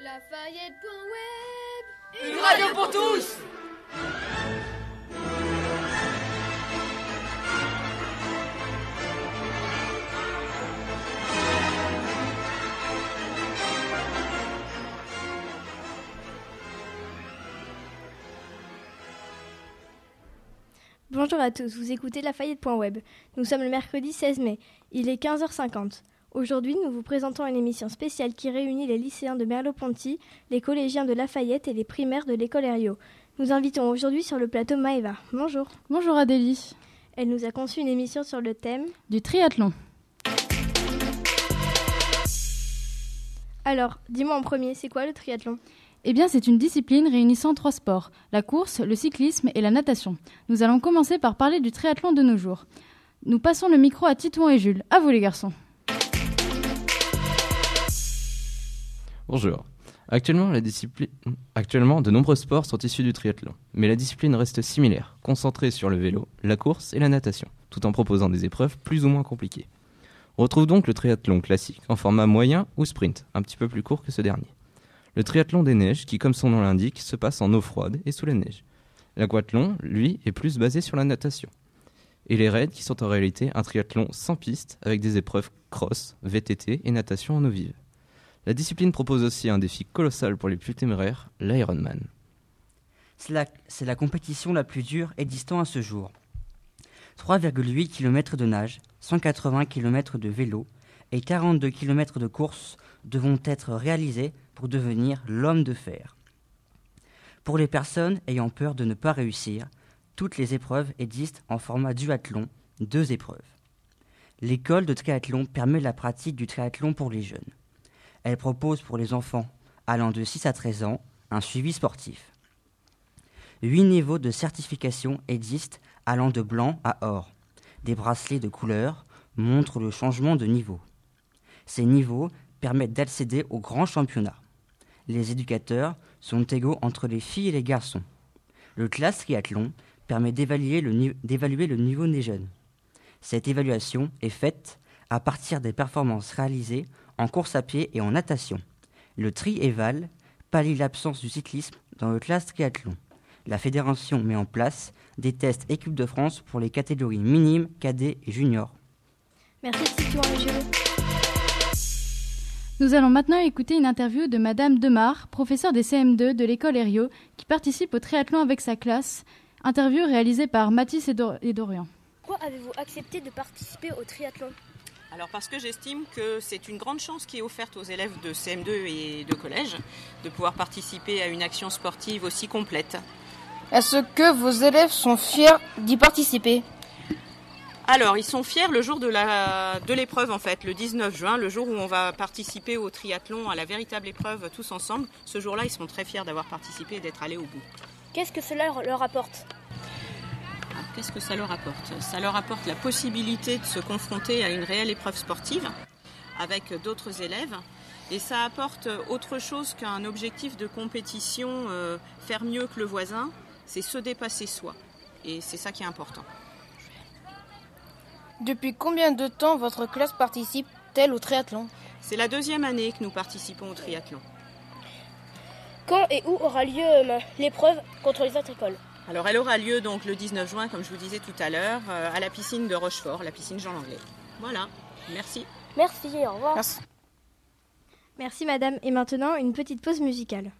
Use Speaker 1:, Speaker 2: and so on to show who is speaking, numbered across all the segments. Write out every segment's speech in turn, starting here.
Speaker 1: Lafayette.web Une radio pour tous
Speaker 2: Bonjour à tous, vous écoutez Lafayette.web. Nous sommes le mercredi 16 mai, il est 15h50. Aujourd'hui, nous vous présentons une émission spéciale qui réunit les lycéens de Merleau-Ponty, les collégiens de Lafayette et les primaires de l'école Herriot. Nous invitons aujourd'hui sur le plateau Maëva. Bonjour.
Speaker 3: Bonjour Adélie.
Speaker 2: Elle nous a conçu une émission sur le thème
Speaker 3: du triathlon.
Speaker 2: Alors, dis-moi en premier, c'est quoi le triathlon?
Speaker 3: Eh bien, c'est une discipline réunissant trois sports, la course, le cyclisme et la natation. Nous allons commencer par parler du triathlon de nos jours. Nous passons le micro à Titouan et Jules. À vous les garçons.
Speaker 4: Bonjour. Actuellement, de nombreux sports sont issus du triathlon, mais la discipline reste similaire, concentrée sur le vélo, la course et la natation, tout en proposant des épreuves plus ou moins compliquées. On retrouve donc le triathlon classique en format moyen ou sprint, un petit peu plus court que ce dernier. Le triathlon des neiges, qui comme son nom l'indique, se passe en eau froide et sous la neige. L'aquathlon, lui, est plus basé sur la natation. Et les raids, qui sont en réalité un triathlon sans piste, avec des épreuves cross, VTT et natation en eau vive. La discipline propose aussi un défi colossal pour les plus téméraires, l'Ironman.
Speaker 5: C'est la, compétition la plus dure existant à ce jour. 3,8 km de nage, 180 km de vélo et 42 km de course devront être réalisés pour devenir l'homme de fer. Pour les personnes ayant peur de ne pas réussir, toutes les épreuves existent en format duathlon, deux épreuves. L'école de triathlon permet la pratique du triathlon pour les jeunes. Elle propose pour les enfants allant de 6 à 13 ans un suivi sportif. Huit niveaux de certification existent allant de blanc à or. Des bracelets de couleur montrent le changement de niveau. Ces niveaux permettent d'accéder au grand championnat les éducateurs sont égaux entre les filles et les garçons. Le classe triathlon permet d'évaluer le, le, niveau des jeunes. Cette évaluation est faite à partir des performances réalisées en course à pied et en natation. Le tri-éval pallie l'absence du cyclisme dans le classe triathlon. La fédération met en place des tests équipe de France pour les catégories minimes, cadets et juniors.
Speaker 2: Merci
Speaker 3: nous allons maintenant écouter une interview de Madame Demar, professeure des CM2 de l'école Herriot, qui participe au triathlon avec sa classe. Interview réalisée par Mathis et, Dorian.
Speaker 2: Pourquoi avez-vous accepté de participer au triathlon?
Speaker 6: Alors parce que j'estime que c'est une grande chance qui est offerte aux élèves de CM2 et de collège de pouvoir participer à une action sportive aussi complète.
Speaker 7: Est-ce que vos élèves sont fiers d'y participer?
Speaker 6: Alors, ils sont fiers le jour de l'épreuve, en fait, le 19 juin, le jour où on va participer au triathlon, à la véritable épreuve tous ensemble. Ce jour-là, ils sont très fiers d'avoir participé et d'être allés au bout.
Speaker 2: Qu'est-ce que cela leur apporte?
Speaker 6: Qu'est-ce que ça leur apporte? Ça leur apporte la possibilité de se confronter à une réelle épreuve sportive avec d'autres élèves. Et ça apporte autre chose qu'un objectif de compétition, euh, faire mieux que le voisin, c'est se dépasser soi. Et c'est ça qui est important.
Speaker 7: Depuis combien de temps votre classe participe-t-elle au triathlon?
Speaker 6: C'est la deuxième année que nous participons au triathlon.
Speaker 2: Quand et où aura lieu euh, l'épreuve contre les autres écoles?
Speaker 6: Alors elle aura lieu donc le 19 juin, comme je vous disais tout à l'heure, euh, à la piscine de Rochefort, la piscine Jean Langlais. Voilà, merci.
Speaker 2: Merci, au revoir. Merci madame. Et maintenant, une petite pause musicale.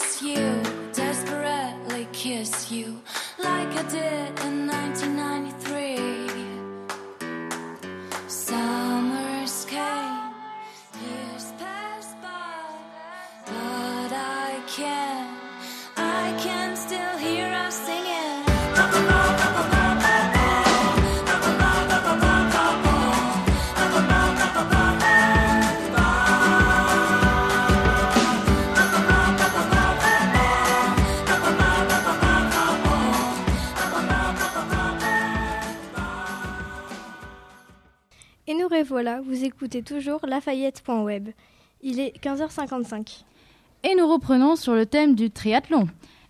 Speaker 8: kiss you, desperately kiss you, like I did in 1993. Summers came, years passed by, but I can't, I can't stay.
Speaker 2: Et nous revoilà, vous écoutez toujours Lafayette.web. Il est 15h55.
Speaker 3: Et nous reprenons sur le thème du triathlon.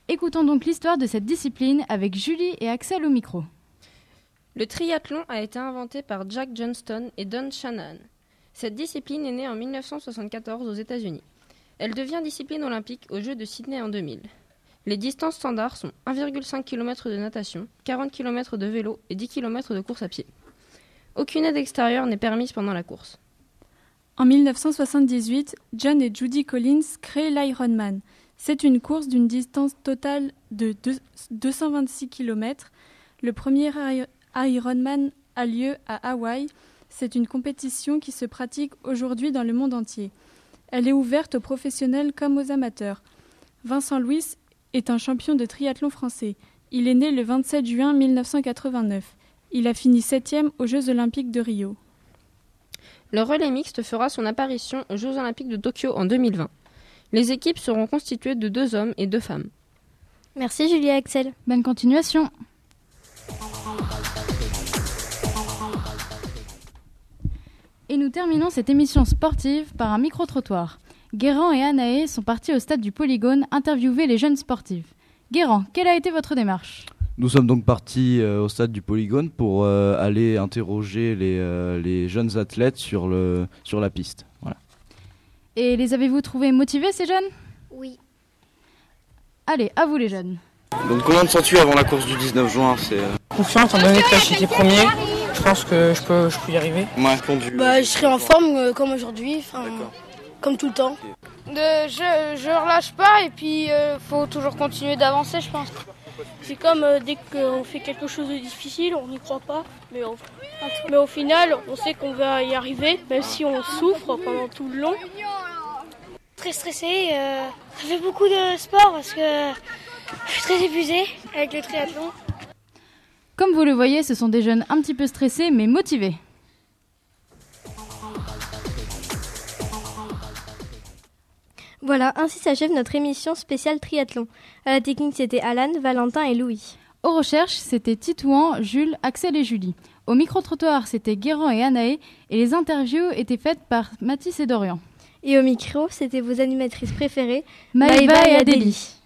Speaker 3: Écoutons donc l'histoire de cette discipline avec Julie et Axel au micro.
Speaker 9: Le triathlon a été inventé par Jack Johnston et Don Shannon. Cette discipline est née en 1974 aux États-Unis. Elle devient discipline olympique aux Jeux de Sydney en 2000. Les distances standards sont 1,5 km de natation, 40 km de vélo et 10 km de course à pied. Aucune aide extérieure n'est permise pendant la course.
Speaker 10: En 1978, John et Judy Collins créent l'Ironman. C'est une course d'une distance totale de 226 km. Le premier Ironman a lieu à Hawaï. C'est une compétition qui se pratique aujourd'hui dans le monde entier. Elle est ouverte aux professionnels comme aux amateurs. Vincent Louis est un champion de triathlon français. Il est né le 27 juin 1989. Il a fini septième aux Jeux olympiques de Rio.
Speaker 9: Le relais mixte fera son apparition aux Jeux olympiques de Tokyo en 2020. Les équipes seront constituées de deux hommes et deux femmes.
Speaker 2: Merci Julie et Axel.
Speaker 3: Bonne continuation. Et nous terminons cette émission sportive par un micro-trottoir. Guérand et Anaé sont partis au stade du Polygone interviewer les jeunes sportifs. Guérand, quelle a été votre démarche?
Speaker 11: Nous sommes donc partis euh, au stade du Polygone pour euh, aller interroger les, euh, les, jeunes athlètes sur, le, sur la piste. Voilà.
Speaker 3: Et les avez-vous trouvés motivés ces jeunes?
Speaker 12: Oui.
Speaker 3: Allez, à vous les jeunes.
Speaker 13: Donc comment te sens-tu avant la course du 19 juin?
Speaker 14: Confiant étant donné que été premier je pense que je peux, je peux y arriver.
Speaker 13: Ouais,
Speaker 12: bah, je serai en forme euh, comme aujourd'hui, comme tout le temps.
Speaker 7: De, je, je relâche pas et puis il euh, faut toujours continuer d'avancer, je pense.
Speaker 15: C'est comme euh, dès qu'on fait quelque chose de difficile, on n'y croit pas, mais, mais au final, on sait qu'on va y arriver, même si on souffre pendant tout le long.
Speaker 12: Très stressé, ça fait beaucoup de sport parce que je suis très épuisée avec le triathlon.
Speaker 3: Comme vous le voyez, ce sont des jeunes un petit peu stressés mais motivés.
Speaker 2: Voilà, ainsi s'achève notre émission spéciale triathlon. À la technique, c'était Alan, Valentin et Louis.
Speaker 3: Aux recherches, c'était Titouan, Jules, Axel et Julie. Au micro-trottoir, c'était Guérand et Anaé. Et les interviews étaient faites par Mathis et Dorian.
Speaker 2: Et au micro, c'était vos animatrices préférées,
Speaker 3: Maëva et Adélie.